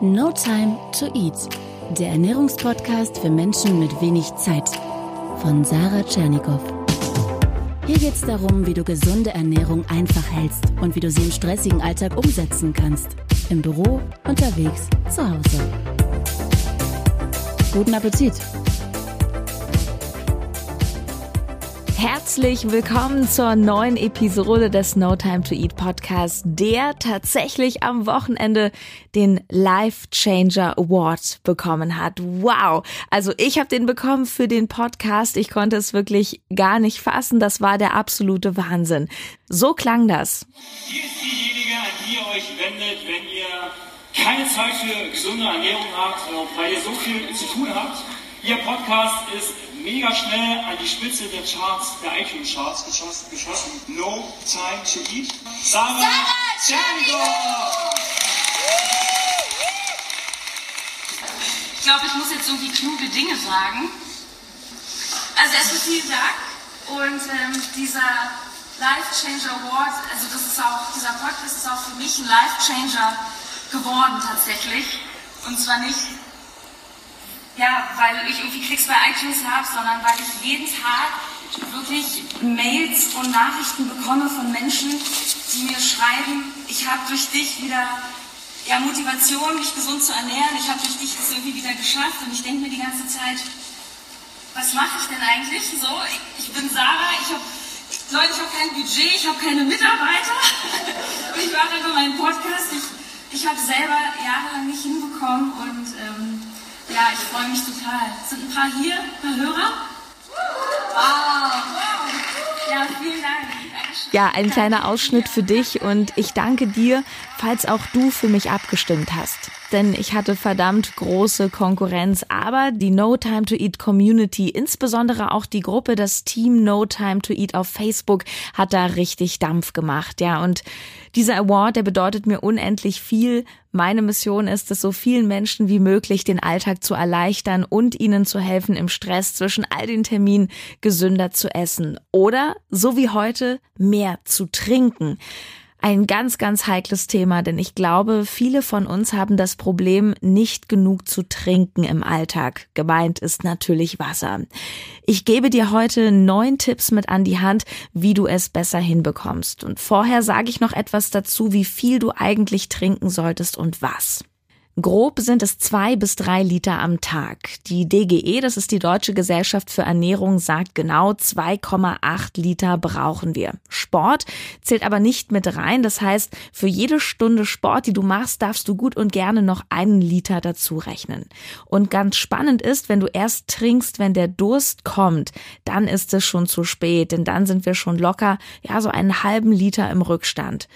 No Time to Eat, der Ernährungspodcast für Menschen mit wenig Zeit von Sarah Tschernikow. Hier geht es darum, wie du gesunde Ernährung einfach hältst und wie du sie im stressigen Alltag umsetzen kannst. Im Büro, unterwegs, zu Hause. Guten Appetit! Herzlich willkommen zur neuen Episode des No Time to Eat Podcast, der tatsächlich am Wochenende den Life Changer Award bekommen hat. Wow! Also ich habe den bekommen für den Podcast. Ich konnte es wirklich gar nicht fassen. Das war der absolute Wahnsinn. So klang das. Hier ist diejenige, an die ihr euch wendet, wenn ihr keine Zeit für gesunde Ernährung habt, weil ihr so viel zu tun habt. Ihr Podcast ist mega schnell an die Spitze der Charts, der iTunes-Charts geschossen. No time to eat. Sarah, Sarah Ich glaube, ich muss jetzt irgendwie kluge Dinge sagen. Also erstmal vielen Dank und ähm, dieser Life Changer Award, also das ist auch, dieser Podcast ist auch für mich ein Life Changer geworden tatsächlich. Und zwar nicht ja, weil ich irgendwie Klicks bei iTunes habe, sondern weil ich jeden Tag wirklich Mails und Nachrichten bekomme von Menschen, die mir schreiben, ich habe durch dich wieder ja, Motivation, mich gesund zu ernähren, ich habe durch dich das irgendwie wieder geschafft und ich denke mir die ganze Zeit, was mache ich denn eigentlich? So, ich, ich bin Sarah, ich habe ich habe kein Budget, ich habe keine Mitarbeiter und ich mache einfach meinen Podcast. Ich, ich habe selber jahrelang nicht hinbekommen und ähm, ja, ich freue mich total. Sind ein paar hier, ein paar Hörer? Wow. Ja, vielen Dank. Ja, ein kleiner Ausschnitt für dich und ich danke dir, falls auch du für mich abgestimmt hast. Denn ich hatte verdammt große Konkurrenz, aber die No Time to Eat Community, insbesondere auch die Gruppe, das Team No Time to Eat auf Facebook, hat da richtig Dampf gemacht. Ja, und dieser Award, der bedeutet mir unendlich viel. Meine Mission ist es, so vielen Menschen wie möglich den Alltag zu erleichtern und ihnen zu helfen, im Stress zwischen all den Terminen gesünder zu essen. Oder, so wie heute, mehr zu trinken ein ganz, ganz heikles Thema, denn ich glaube, viele von uns haben das Problem, nicht genug zu trinken im Alltag. Gemeint ist natürlich Wasser. Ich gebe dir heute neun Tipps mit an die Hand, wie du es besser hinbekommst. Und vorher sage ich noch etwas dazu, wie viel du eigentlich trinken solltest und was. Grob sind es zwei bis drei Liter am Tag. Die DGE, das ist die Deutsche Gesellschaft für Ernährung, sagt genau 2,8 Liter brauchen wir. Sport zählt aber nicht mit rein. Das heißt, für jede Stunde Sport, die du machst, darfst du gut und gerne noch einen Liter dazu rechnen. Und ganz spannend ist, wenn du erst trinkst, wenn der Durst kommt, dann ist es schon zu spät, denn dann sind wir schon locker, ja, so einen halben Liter im Rückstand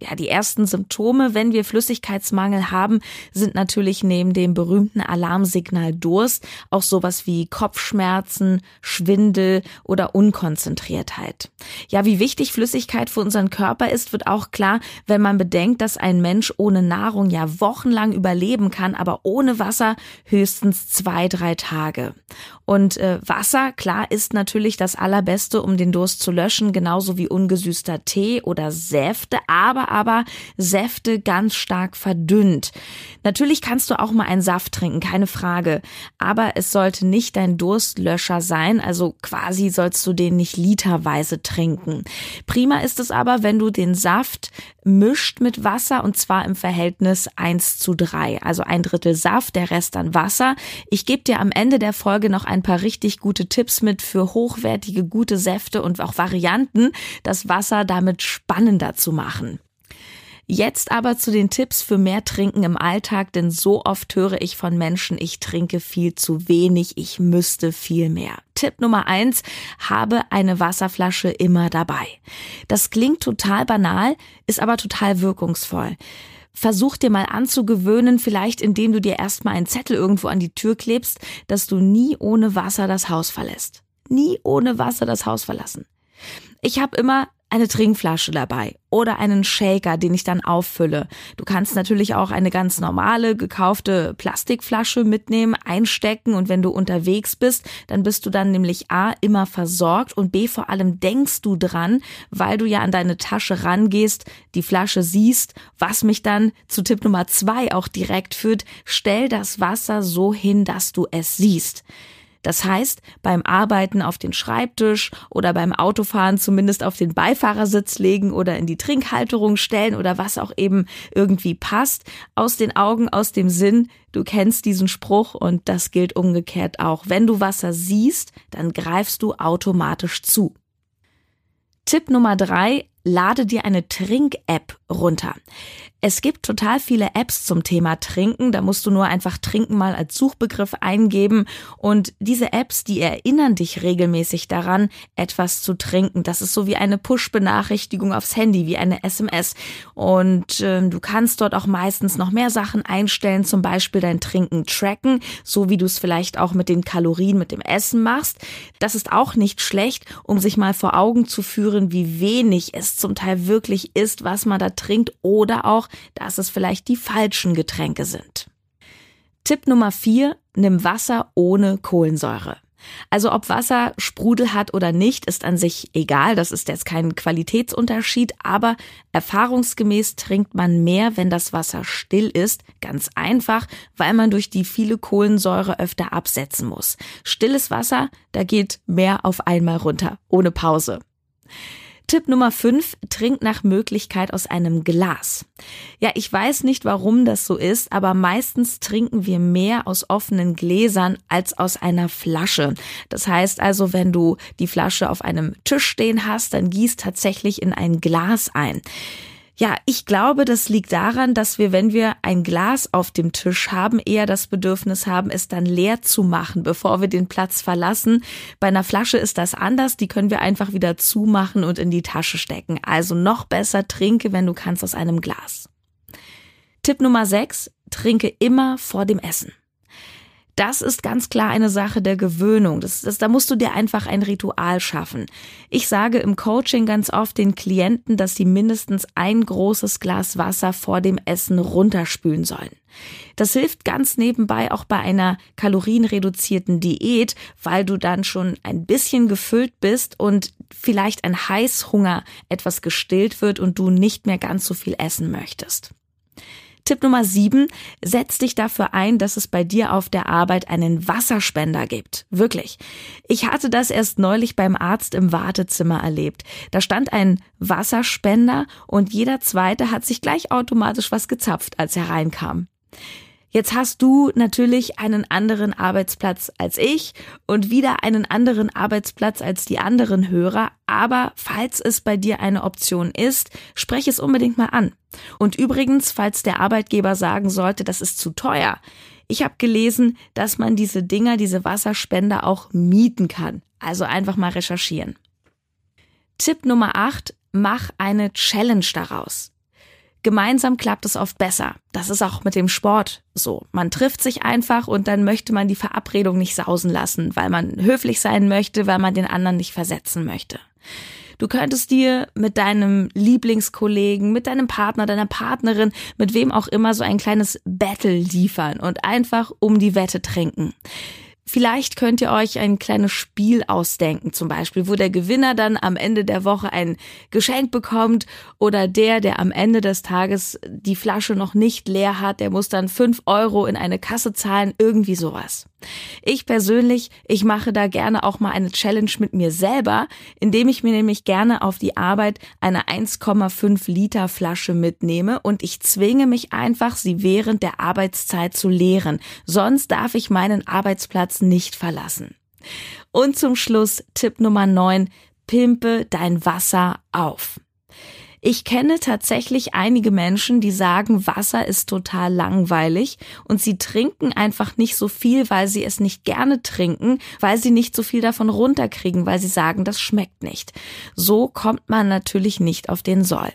ja, die ersten Symptome, wenn wir Flüssigkeitsmangel haben, sind natürlich neben dem berühmten Alarmsignal Durst auch sowas wie Kopfschmerzen, Schwindel oder Unkonzentriertheit. Ja, wie wichtig Flüssigkeit für unseren Körper ist, wird auch klar, wenn man bedenkt, dass ein Mensch ohne Nahrung ja wochenlang überleben kann, aber ohne Wasser höchstens zwei, drei Tage. Und äh, Wasser, klar, ist natürlich das Allerbeste, um den Durst zu löschen, genauso wie ungesüßter Tee oder Säfte, aber aber Säfte ganz stark verdünnt. Natürlich kannst du auch mal einen Saft trinken, keine Frage. Aber es sollte nicht dein Durstlöscher sein, also quasi sollst du den nicht literweise trinken. Prima ist es aber, wenn du den Saft mischt mit Wasser und zwar im Verhältnis 1 zu 3. Also ein Drittel Saft, der Rest dann Wasser. Ich gebe dir am Ende der Folge noch ein paar richtig gute Tipps mit für hochwertige, gute Säfte und auch Varianten, das Wasser damit spannender zu machen. Jetzt aber zu den Tipps für mehr Trinken im Alltag, denn so oft höre ich von Menschen, ich trinke viel zu wenig, ich müsste viel mehr. Tipp Nummer eins, habe eine Wasserflasche immer dabei. Das klingt total banal, ist aber total wirkungsvoll. Versuch dir mal anzugewöhnen, vielleicht indem du dir erstmal einen Zettel irgendwo an die Tür klebst, dass du nie ohne Wasser das Haus verlässt. Nie ohne Wasser das Haus verlassen. Ich habe immer eine Trinkflasche dabei oder einen Shaker, den ich dann auffülle. Du kannst natürlich auch eine ganz normale gekaufte Plastikflasche mitnehmen, einstecken und wenn du unterwegs bist, dann bist du dann nämlich A immer versorgt und B vor allem denkst du dran, weil du ja an deine Tasche rangehst, die Flasche siehst, was mich dann zu Tipp Nummer zwei auch direkt führt, stell das Wasser so hin, dass du es siehst. Das heißt, beim Arbeiten auf den Schreibtisch oder beim Autofahren zumindest auf den Beifahrersitz legen oder in die Trinkhalterung stellen oder was auch eben irgendwie passt. Aus den Augen, aus dem Sinn. Du kennst diesen Spruch und das gilt umgekehrt auch. Wenn du Wasser siehst, dann greifst du automatisch zu. Tipp Nummer drei, lade dir eine Trink-App runter. Es gibt total viele Apps zum Thema Trinken. Da musst du nur einfach Trinken mal als Suchbegriff eingeben. Und diese Apps, die erinnern dich regelmäßig daran, etwas zu trinken. Das ist so wie eine Push-Benachrichtigung aufs Handy, wie eine SMS. Und äh, du kannst dort auch meistens noch mehr Sachen einstellen, zum Beispiel dein Trinken tracken, so wie du es vielleicht auch mit den Kalorien, mit dem Essen machst. Das ist auch nicht schlecht, um sich mal vor Augen zu führen, wie wenig es zum Teil wirklich ist, was man da trinkt oder auch, dass es vielleicht die falschen Getränke sind. Tipp Nummer vier: Nimm Wasser ohne Kohlensäure. Also ob Wasser Sprudel hat oder nicht, ist an sich egal, das ist jetzt kein Qualitätsunterschied, aber erfahrungsgemäß trinkt man mehr, wenn das Wasser still ist, ganz einfach, weil man durch die viele Kohlensäure öfter absetzen muss. Stilles Wasser, da geht mehr auf einmal runter, ohne Pause. Tipp Nummer 5, trink nach Möglichkeit aus einem Glas. Ja, ich weiß nicht, warum das so ist, aber meistens trinken wir mehr aus offenen Gläsern als aus einer Flasche. Das heißt also, wenn du die Flasche auf einem Tisch stehen hast, dann gieß tatsächlich in ein Glas ein. Ja, ich glaube, das liegt daran, dass wir, wenn wir ein Glas auf dem Tisch haben, eher das Bedürfnis haben, es dann leer zu machen, bevor wir den Platz verlassen. Bei einer Flasche ist das anders, die können wir einfach wieder zumachen und in die Tasche stecken. Also noch besser trinke, wenn du kannst, aus einem Glas. Tipp Nummer 6, trinke immer vor dem Essen. Das ist ganz klar eine Sache der Gewöhnung. Das, das, da musst du dir einfach ein Ritual schaffen. Ich sage im Coaching ganz oft den Klienten, dass sie mindestens ein großes Glas Wasser vor dem Essen runterspülen sollen. Das hilft ganz nebenbei auch bei einer kalorienreduzierten Diät, weil du dann schon ein bisschen gefüllt bist und vielleicht ein Heißhunger etwas gestillt wird und du nicht mehr ganz so viel essen möchtest. Tipp Nummer sieben, setz dich dafür ein, dass es bei dir auf der Arbeit einen Wasserspender gibt. Wirklich. Ich hatte das erst neulich beim Arzt im Wartezimmer erlebt. Da stand ein Wasserspender und jeder zweite hat sich gleich automatisch was gezapft, als er reinkam. Jetzt hast du natürlich einen anderen Arbeitsplatz als ich und wieder einen anderen Arbeitsplatz als die anderen Hörer, aber falls es bei dir eine Option ist, spreche es unbedingt mal an. Und übrigens, falls der Arbeitgeber sagen sollte, das ist zu teuer, ich habe gelesen, dass man diese Dinger, diese Wasserspender auch mieten kann. Also einfach mal recherchieren. Tipp Nummer 8, mach eine Challenge daraus. Gemeinsam klappt es oft besser. Das ist auch mit dem Sport so. Man trifft sich einfach und dann möchte man die Verabredung nicht sausen lassen, weil man höflich sein möchte, weil man den anderen nicht versetzen möchte. Du könntest dir mit deinem Lieblingskollegen, mit deinem Partner, deiner Partnerin, mit wem auch immer so ein kleines Battle liefern und einfach um die Wette trinken. Vielleicht könnt ihr euch ein kleines Spiel ausdenken, zum Beispiel, wo der Gewinner dann am Ende der Woche ein Geschenk bekommt oder der, der am Ende des Tages die Flasche noch nicht leer hat, der muss dann fünf Euro in eine Kasse zahlen, irgendwie sowas. Ich persönlich, ich mache da gerne auch mal eine Challenge mit mir selber, indem ich mir nämlich gerne auf die Arbeit eine 1,5 Liter Flasche mitnehme und ich zwinge mich einfach, sie während der Arbeitszeit zu leeren. Sonst darf ich meinen Arbeitsplatz nicht verlassen. Und zum Schluss Tipp Nummer 9, pimpe dein Wasser auf. Ich kenne tatsächlich einige Menschen, die sagen, Wasser ist total langweilig und sie trinken einfach nicht so viel, weil sie es nicht gerne trinken, weil sie nicht so viel davon runterkriegen, weil sie sagen, das schmeckt nicht. So kommt man natürlich nicht auf den Soll.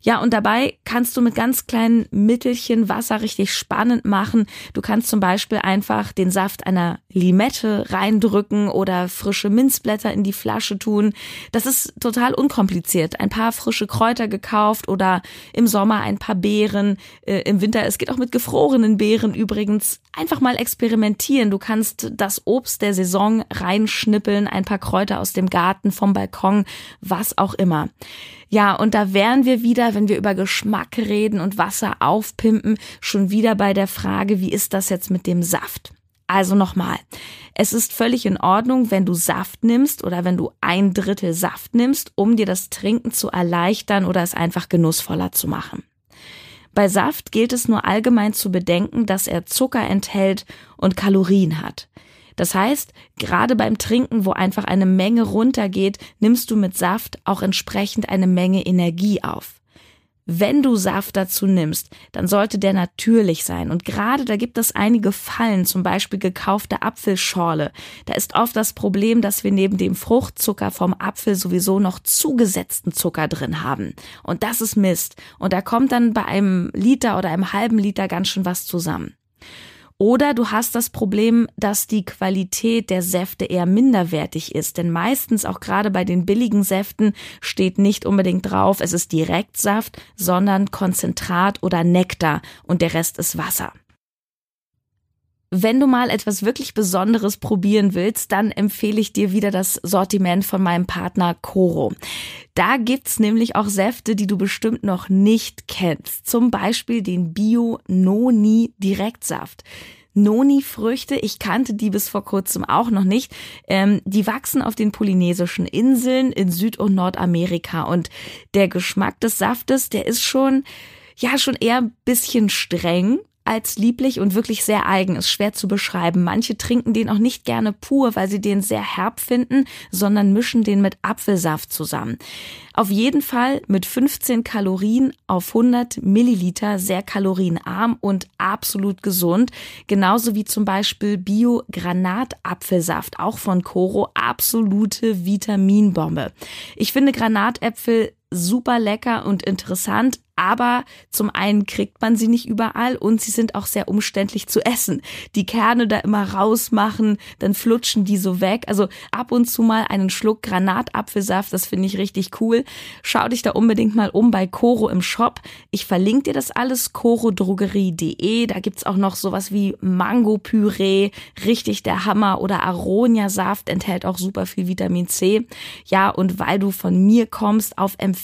Ja, und dabei kannst du mit ganz kleinen Mittelchen Wasser richtig spannend machen. Du kannst zum Beispiel einfach den Saft einer Limette reindrücken oder frische Minzblätter in die Flasche tun. Das ist total unkompliziert. Ein paar frische Kräuter gekauft oder im Sommer ein paar Beeren. Äh, Im Winter, es geht auch mit gefrorenen Beeren übrigens. Einfach mal experimentieren. Du kannst das Obst der Saison reinschnippeln, ein paar Kräuter aus dem Garten, vom Balkon, was auch immer. Ja, und da wären wir wieder, wenn wir über Geschmack reden und Wasser aufpimpen, schon wieder bei der Frage, wie ist das jetzt mit dem Saft? Also nochmal. Es ist völlig in Ordnung, wenn du Saft nimmst oder wenn du ein Drittel Saft nimmst, um dir das Trinken zu erleichtern oder es einfach genussvoller zu machen. Bei Saft gilt es nur allgemein zu bedenken, dass er Zucker enthält und Kalorien hat. Das heißt, gerade beim Trinken, wo einfach eine Menge runtergeht, nimmst du mit Saft auch entsprechend eine Menge Energie auf. Wenn du Saft dazu nimmst, dann sollte der natürlich sein. Und gerade da gibt es einige Fallen, zum Beispiel gekaufte Apfelschorle. Da ist oft das Problem, dass wir neben dem Fruchtzucker vom Apfel sowieso noch zugesetzten Zucker drin haben. Und das ist Mist. Und da kommt dann bei einem Liter oder einem halben Liter ganz schön was zusammen. Oder du hast das Problem, dass die Qualität der Säfte eher minderwertig ist. Denn meistens, auch gerade bei den billigen Säften, steht nicht unbedingt drauf, es ist Direktsaft, sondern Konzentrat oder Nektar und der Rest ist Wasser. Wenn du mal etwas wirklich Besonderes probieren willst, dann empfehle ich dir wieder das Sortiment von meinem Partner Coro. Da gibt's nämlich auch Säfte, die du bestimmt noch nicht kennst. Zum Beispiel den Bio Noni Direktsaft. Noni-Früchte. Ich kannte die bis vor kurzem auch noch nicht. Ähm, die wachsen auf den polynesischen Inseln in Süd- und Nordamerika. Und der Geschmack des Saftes, der ist schon, ja, schon eher ein bisschen streng als lieblich und wirklich sehr eigen, ist schwer zu beschreiben. Manche trinken den auch nicht gerne pur, weil sie den sehr herb finden, sondern mischen den mit Apfelsaft zusammen. Auf jeden Fall mit 15 Kalorien auf 100 Milliliter, sehr kalorienarm und absolut gesund. Genauso wie zum Beispiel Bio-Granatapfelsaft, auch von Coro, absolute Vitaminbombe. Ich finde Granatäpfel super lecker und interessant, aber zum einen kriegt man sie nicht überall und sie sind auch sehr umständlich zu essen. Die Kerne da immer rausmachen, dann flutschen die so weg. Also ab und zu mal einen Schluck Granatapfelsaft, das finde ich richtig cool. Schau dich da unbedingt mal um bei Coro im Shop. Ich verlinke dir das alles, corodrogerie.de. Da gibt's auch noch sowas wie Mango-Püree, richtig der Hammer oder Aronia-Saft, enthält auch super viel Vitamin C. Ja, und weil du von mir kommst, auf Empfehlung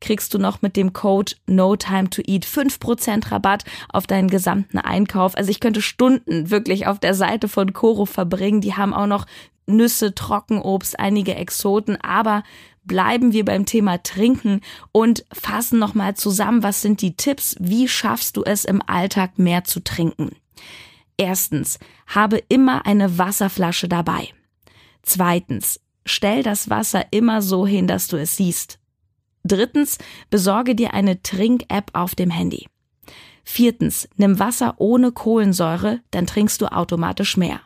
kriegst du noch mit dem Code No to Eat 5% Rabatt auf deinen gesamten Einkauf. Also ich könnte Stunden wirklich auf der Seite von Coro verbringen. Die haben auch noch Nüsse, Trockenobst, einige Exoten, aber bleiben wir beim Thema Trinken und fassen nochmal zusammen, was sind die Tipps, wie schaffst du es im Alltag mehr zu trinken. Erstens, habe immer eine Wasserflasche dabei. Zweitens, stell das Wasser immer so hin, dass du es siehst. Drittens, besorge dir eine Trink-App auf dem Handy. Viertens, nimm Wasser ohne Kohlensäure, dann trinkst du automatisch mehr.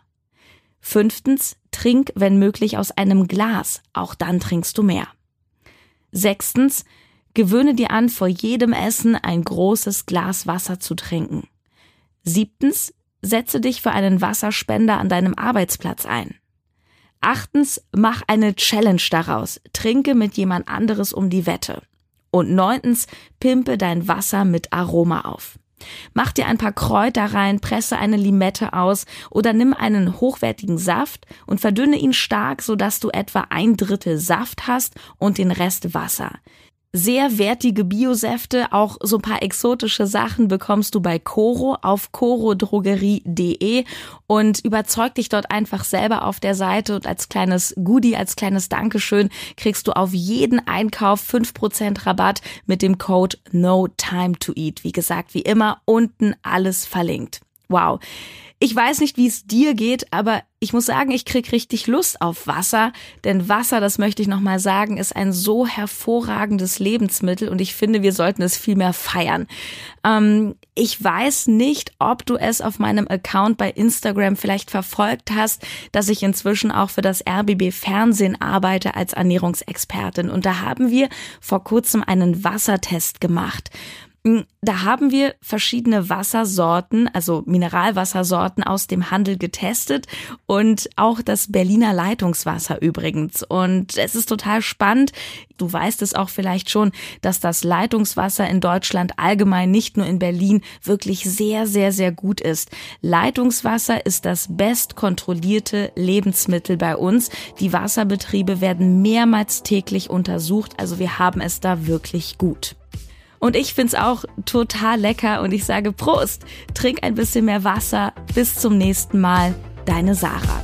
Fünftens, trink, wenn möglich, aus einem Glas, auch dann trinkst du mehr. Sechstens, gewöhne dir an, vor jedem Essen ein großes Glas Wasser zu trinken. Siebtens, setze dich für einen Wasserspender an deinem Arbeitsplatz ein. Achtens, mach eine Challenge daraus. Trinke mit jemand anderes um die Wette. Und neuntens, pimpe dein Wasser mit Aroma auf. Mach dir ein paar Kräuter rein, presse eine Limette aus oder nimm einen hochwertigen Saft und verdünne ihn stark, sodass du etwa ein Drittel Saft hast und den Rest Wasser sehr wertige Biosäfte, auch so ein paar exotische Sachen bekommst du bei Coro auf corodrogerie.de und überzeug dich dort einfach selber auf der Seite und als kleines Goodie, als kleines Dankeschön kriegst du auf jeden Einkauf fünf Prozent Rabatt mit dem Code No Time to Eat. Wie gesagt, wie immer unten alles verlinkt. Wow. Ich weiß nicht, wie es dir geht, aber ich muss sagen, ich krieg richtig Lust auf Wasser, denn Wasser, das möchte ich nochmal sagen, ist ein so hervorragendes Lebensmittel und ich finde, wir sollten es viel mehr feiern. Ähm, ich weiß nicht, ob du es auf meinem Account bei Instagram vielleicht verfolgt hast, dass ich inzwischen auch für das RBB Fernsehen arbeite als Ernährungsexpertin und da haben wir vor kurzem einen Wassertest gemacht. Hm, da haben wir verschiedene Wassersorten, also Mineralwassersorten aus dem Handel getestet und auch das Berliner Leitungswasser übrigens. Und es ist total spannend. Du weißt es auch vielleicht schon, dass das Leitungswasser in Deutschland allgemein, nicht nur in Berlin, wirklich sehr, sehr, sehr gut ist. Leitungswasser ist das best kontrollierte Lebensmittel bei uns. Die Wasserbetriebe werden mehrmals täglich untersucht, also wir haben es da wirklich gut. Und ich find's auch total lecker und ich sage Prost, trink ein bisschen mehr Wasser. Bis zum nächsten Mal, deine Sarah.